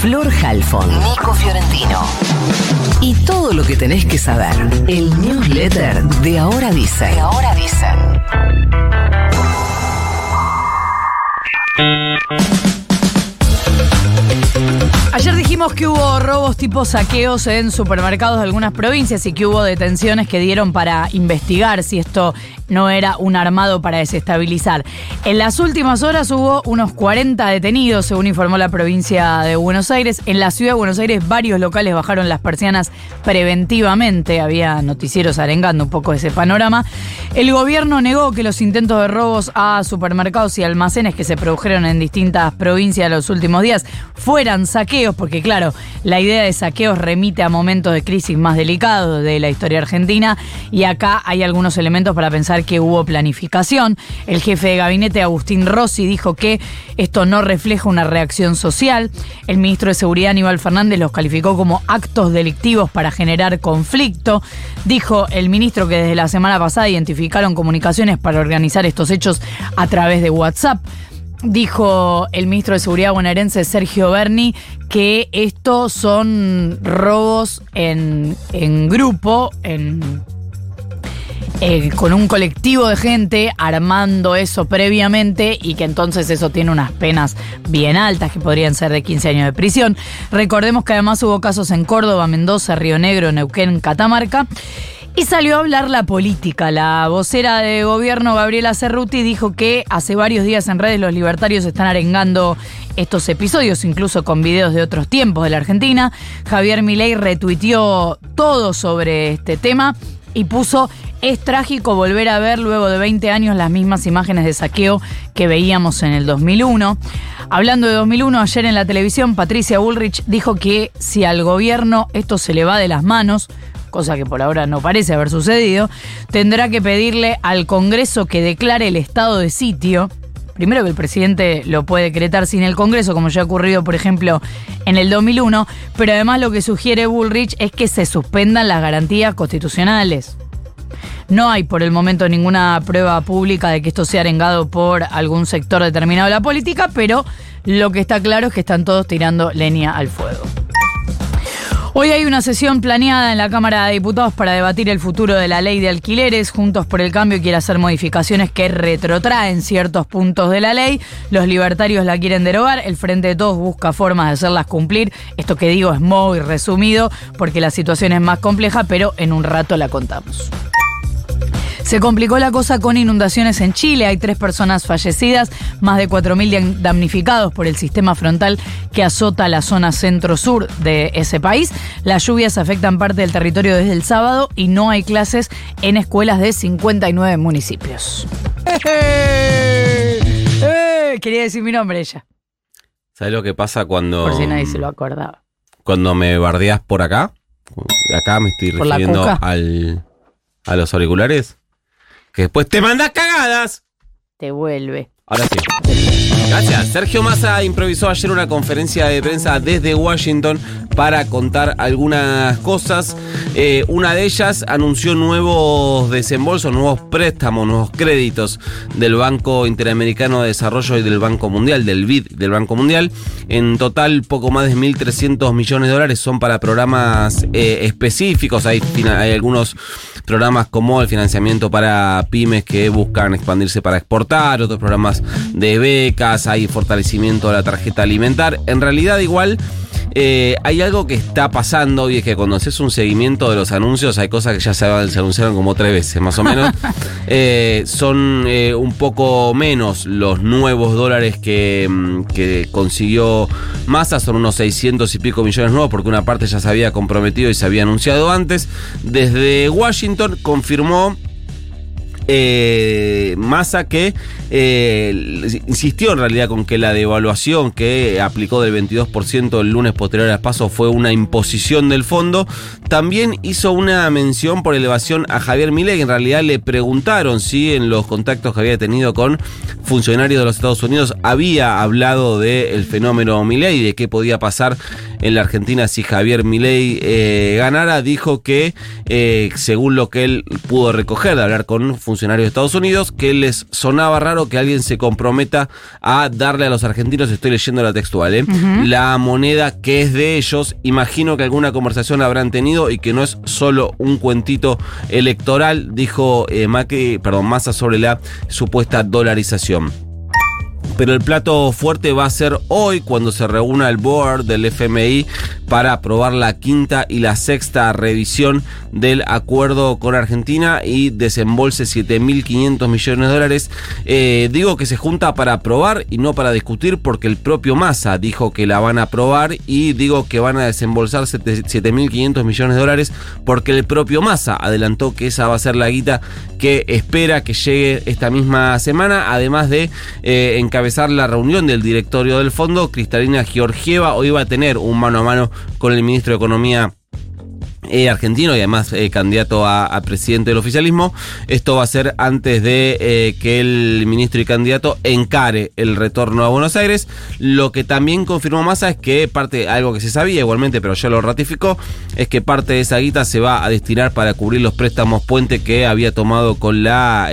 Flor Halfon, Nico Fiorentino. Y todo lo que tenés que saber. El newsletter de Ahora Dicen. De Ahora Dicen. Ayer dijimos que hubo robos tipo saqueos en supermercados de algunas provincias y que hubo detenciones que dieron para investigar si esto no era un armado para desestabilizar. En las últimas horas hubo unos 40 detenidos, según informó la provincia de Buenos Aires. En la ciudad de Buenos Aires varios locales bajaron las persianas preventivamente. Había noticieros arengando un poco ese panorama. El gobierno negó que los intentos de robos a supermercados y almacenes que se produjeron en distintas provincias los últimos días fueran saqueos, porque claro, la idea de saqueos remite a momentos de crisis más delicados de la historia argentina y acá hay algunos elementos para pensar que hubo planificación. El jefe de gabinete, Agustín Rossi, dijo que esto no refleja una reacción social. El ministro de Seguridad, Aníbal Fernández, los calificó como actos delictivos para generar conflicto. Dijo el ministro que desde la semana pasada identificaron comunicaciones para organizar estos hechos a través de WhatsApp. Dijo el ministro de Seguridad bonaerense Sergio Berni que estos son robos en, en grupo, en eh, con un colectivo de gente armando eso previamente y que entonces eso tiene unas penas bien altas que podrían ser de 15 años de prisión. Recordemos que además hubo casos en Córdoba, Mendoza, Río Negro, Neuquén, Catamarca. Y salió a hablar la política. La vocera de gobierno, Gabriela Cerruti, dijo que hace varios días en redes los libertarios están arengando estos episodios, incluso con videos de otros tiempos de la Argentina. Javier Milei retuiteó todo sobre este tema y puso es trágico volver a ver luego de 20 años las mismas imágenes de saqueo que veíamos en el 2001. Hablando de 2001, ayer en la televisión, Patricia Bullrich dijo que si al gobierno esto se le va de las manos, cosa que por ahora no parece haber sucedido, tendrá que pedirle al Congreso que declare el estado de sitio. Primero que el presidente lo puede decretar sin el Congreso, como ya ha ocurrido, por ejemplo, en el 2001, pero además lo que sugiere Bullrich es que se suspendan las garantías constitucionales. No hay por el momento ninguna prueba pública de que esto sea arengado por algún sector determinado de la política, pero lo que está claro es que están todos tirando leña al fuego. Hoy hay una sesión planeada en la Cámara de Diputados para debatir el futuro de la ley de alquileres. Juntos por el Cambio quiere hacer modificaciones que retrotraen ciertos puntos de la ley. Los libertarios la quieren derogar. El Frente de Todos busca formas de hacerlas cumplir. Esto que digo es muy resumido porque la situación es más compleja, pero en un rato la contamos. Se complicó la cosa con inundaciones en Chile. Hay tres personas fallecidas, más de 4.000 damnificados por el sistema frontal que azota la zona centro-sur de ese país. Las lluvias afectan parte del territorio desde el sábado y no hay clases en escuelas de 59 municipios. ¡Eh! Quería decir mi nombre ella, ¿Sabes lo que pasa cuando. por si nadie se lo acordaba. Cuando me bardeas por acá? Acá me estoy ¿Por la refiriendo al, a los auriculares. Que después te mandas cagadas. Te vuelve. Ahora sí. Gracias. Sergio Massa improvisó ayer una conferencia de prensa desde Washington para contar algunas cosas. Eh, una de ellas anunció nuevos desembolsos, nuevos préstamos, nuevos créditos del Banco Interamericano de Desarrollo y del Banco Mundial, del BID del Banco Mundial. En total, poco más de 1.300 millones de dólares son para programas eh, específicos. Hay, algunos programas como el financiamiento para pymes que buscan expandirse para exportar, otros programas de becas, hay fortalecimiento de la tarjeta alimentar. En realidad igual eh, hay algo que está pasando y es que cuando haces un seguimiento de los anuncios hay cosas que ya se, anunciaron como tres veces más o menos. Eh, son eh, un poco menos los nuevos dólares que, mm, que consiguió Massa, son unos 600 y pico millones nuevos porque una parte ya se había comprometido y se había anunciado antes. Desde Washington confirmó eh, Massa que eh, insistió en realidad con que la devaluación que aplicó del 22% el lunes posterior al paso fue una imposición del fondo. También hizo una mención por elevación a Javier Milei. En realidad le preguntaron si en los contactos que había tenido con funcionarios de los Estados Unidos había hablado del fenómeno Milei de qué podía pasar en la Argentina si Javier Milei eh, ganara. Dijo que eh, según lo que él pudo recoger de hablar con funcionarios funcionarios de Estados Unidos que les sonaba raro que alguien se comprometa a darle a los argentinos, estoy leyendo la textual, ¿eh? la moneda que es de ellos. Imagino que alguna conversación habrán tenido y que no es solo un cuentito electoral, dijo eh, Macri, perdón, Massa sobre la supuesta dolarización. Pero el plato fuerte va a ser hoy cuando se reúna el board del FMI para aprobar la quinta y la sexta revisión del acuerdo con Argentina y desembolse 7.500 millones de dólares. Eh, digo que se junta para aprobar y no para discutir porque el propio Massa dijo que la van a aprobar y digo que van a desembolsar 7.500 millones de dólares porque el propio Massa adelantó que esa va a ser la guita que espera que llegue esta misma semana, además de eh, encabezar la reunión del directorio del fondo, Cristalina Georgieva hoy va a tener un mano a mano con el ministro de Economía eh, argentino y además eh, candidato a, presidente del oficialismo. Esto va a ser antes de eh, que el ministro y candidato encare el retorno a Buenos Aires. Lo que también confirmó Massa es que parte, algo que se sabía igualmente, pero ya lo ratificó, es que parte de esa guita se va a destinar para cubrir los préstamos puente que había tomado con la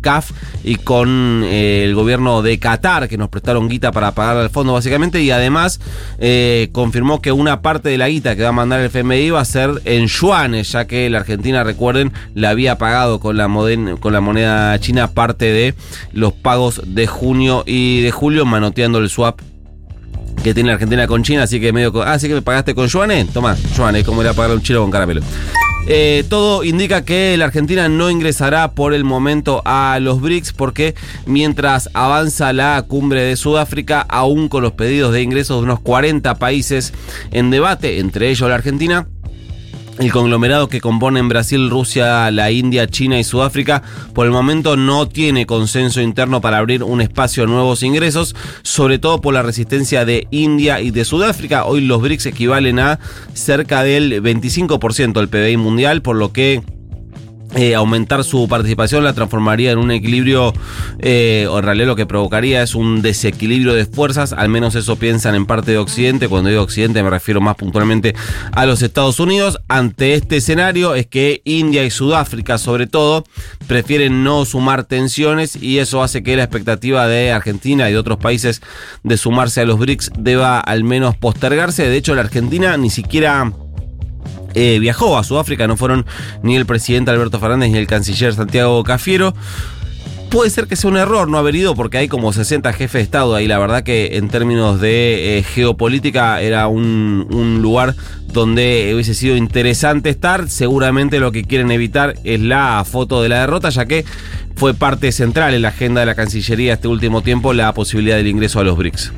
CAF y con el gobierno de Qatar, que nos prestaron guita para pagar al fondo básicamente, y además confirmó que una parte de la guita que va a mandar el FMI va a ser en yuanes, ya que la Argentina, recuerden, le había pagado con la, con la moneda china parte de los pagos de junio y de julio, manoteando el swap que tiene la Argentina con China, así que medio. Ah, sí que me pagaste con yuanes. Toma, yuanes, como era pagar un chilo con caramelo. Eh, todo indica que la Argentina no ingresará por el momento a los BRICS porque mientras avanza la cumbre de Sudáfrica, aún con los pedidos de ingresos de unos 40 países en debate, entre ellos la Argentina, el conglomerado que componen Brasil, Rusia, la India, China y Sudáfrica por el momento no tiene consenso interno para abrir un espacio a nuevos ingresos, sobre todo por la resistencia de India y de Sudáfrica. Hoy los BRICS equivalen a cerca del 25% del PBI mundial, por lo que eh, aumentar su participación la transformaría en un equilibrio, eh, o en realidad lo que provocaría es un desequilibrio de fuerzas, al menos eso piensan en parte de Occidente, cuando digo Occidente me refiero más puntualmente a los Estados Unidos, ante este escenario es que India y Sudáfrica sobre todo prefieren no sumar tensiones y eso hace que la expectativa de Argentina y de otros países de sumarse a los BRICS deba al menos postergarse, de hecho la Argentina ni siquiera eh, viajó a Sudáfrica, no fueron ni el presidente Alberto Fernández ni el canciller Santiago Cafiero. Puede ser que sea un error no haber ido porque hay como 60 jefes de Estado ahí. La verdad que en términos de eh, geopolítica era un, un, lugar donde hubiese sido interesante estar. Seguramente lo que quieren evitar es la foto de la derrota, ya que fue parte central en la agenda de la Cancillería este último tiempo la posibilidad del ingreso a los BRICS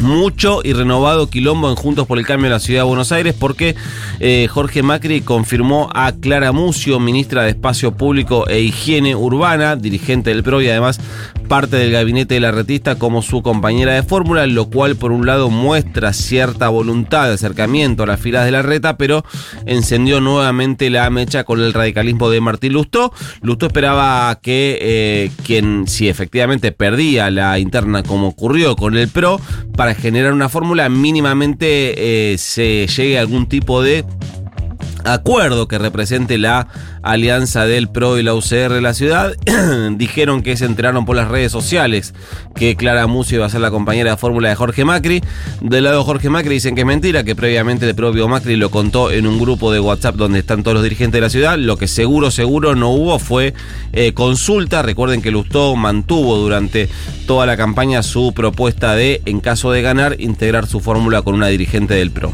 mucho y renovado quilombo en Juntos por el Cambio en la Ciudad de Buenos Aires porque eh, Jorge Macri confirmó a Clara Mucio, ministra de Espacio Público e Higiene Urbana, dirigente del PRO y además parte del gabinete de la retista como su compañera de fórmula, lo cual por un lado muestra cierta voluntad de acercamiento a las filas de la reta, pero encendió nuevamente la mecha con el radicalismo de Martín Lustó. Lustó esperaba que eh, quien, si efectivamente perdía la interna como ocurrió con el PRO, para generar una fórmula mínimamente eh, se llegue a algún tipo de acuerdo que represente la alianza del PRO y la UCR de la ciudad. Dijeron que se enteraron por las redes sociales que Clara Mucio iba a ser la compañera de fórmula de Jorge Macri. Del lado de Jorge Macri dicen que es mentira, que previamente el propio Macri lo contó en un grupo de WhatsApp donde están todos los dirigentes de la ciudad. Lo que seguro, seguro no hubo fue eh, consulta. Recuerden que Lustó mantuvo durante toda la campaña su propuesta de, en caso de ganar, integrar su fórmula con una dirigente del PRO.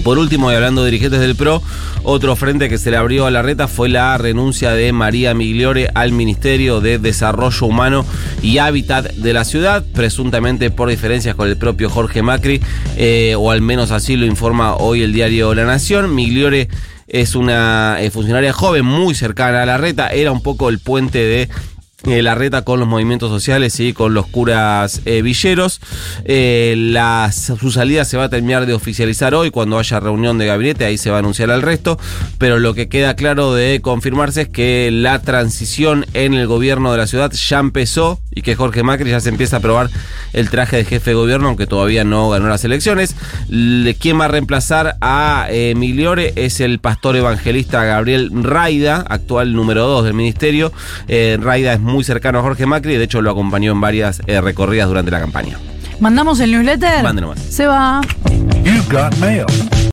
Por último, y hablando de dirigentes del PRO, otro frente que se le abrió a la reta fue la renuncia de María Migliore al Ministerio de Desarrollo Humano y Hábitat de la ciudad, presuntamente por diferencias con el propio Jorge Macri, eh, o al menos así lo informa hoy el diario La Nación. Migliore es una eh, funcionaria joven muy cercana a la reta, era un poco el puente de eh, la reta con los movimientos sociales y con los curas eh, villeros. Eh, su salida se va a terminar de oficializar hoy cuando haya reunión de gabinete, ahí se va a anunciar al resto, pero lo que queda claro de confirmarse es que la transición en el gobierno de la ciudad ya empezó y que Jorge Macri ya se empieza a probar el traje de jefe de gobierno, aunque todavía no ganó las elecciones. Le- ¿Quién va a reemplazar a Migliore? Es el pastor evangelista Gabriel Raida, actual número 2 del ministerio. Raida es muy cercano a Jorge Macri, de hecho lo acompañó en varias eh, recorridas durante la campaña. ¿Mandamos el newsletter? Mande nomás. Se va. You've got mail.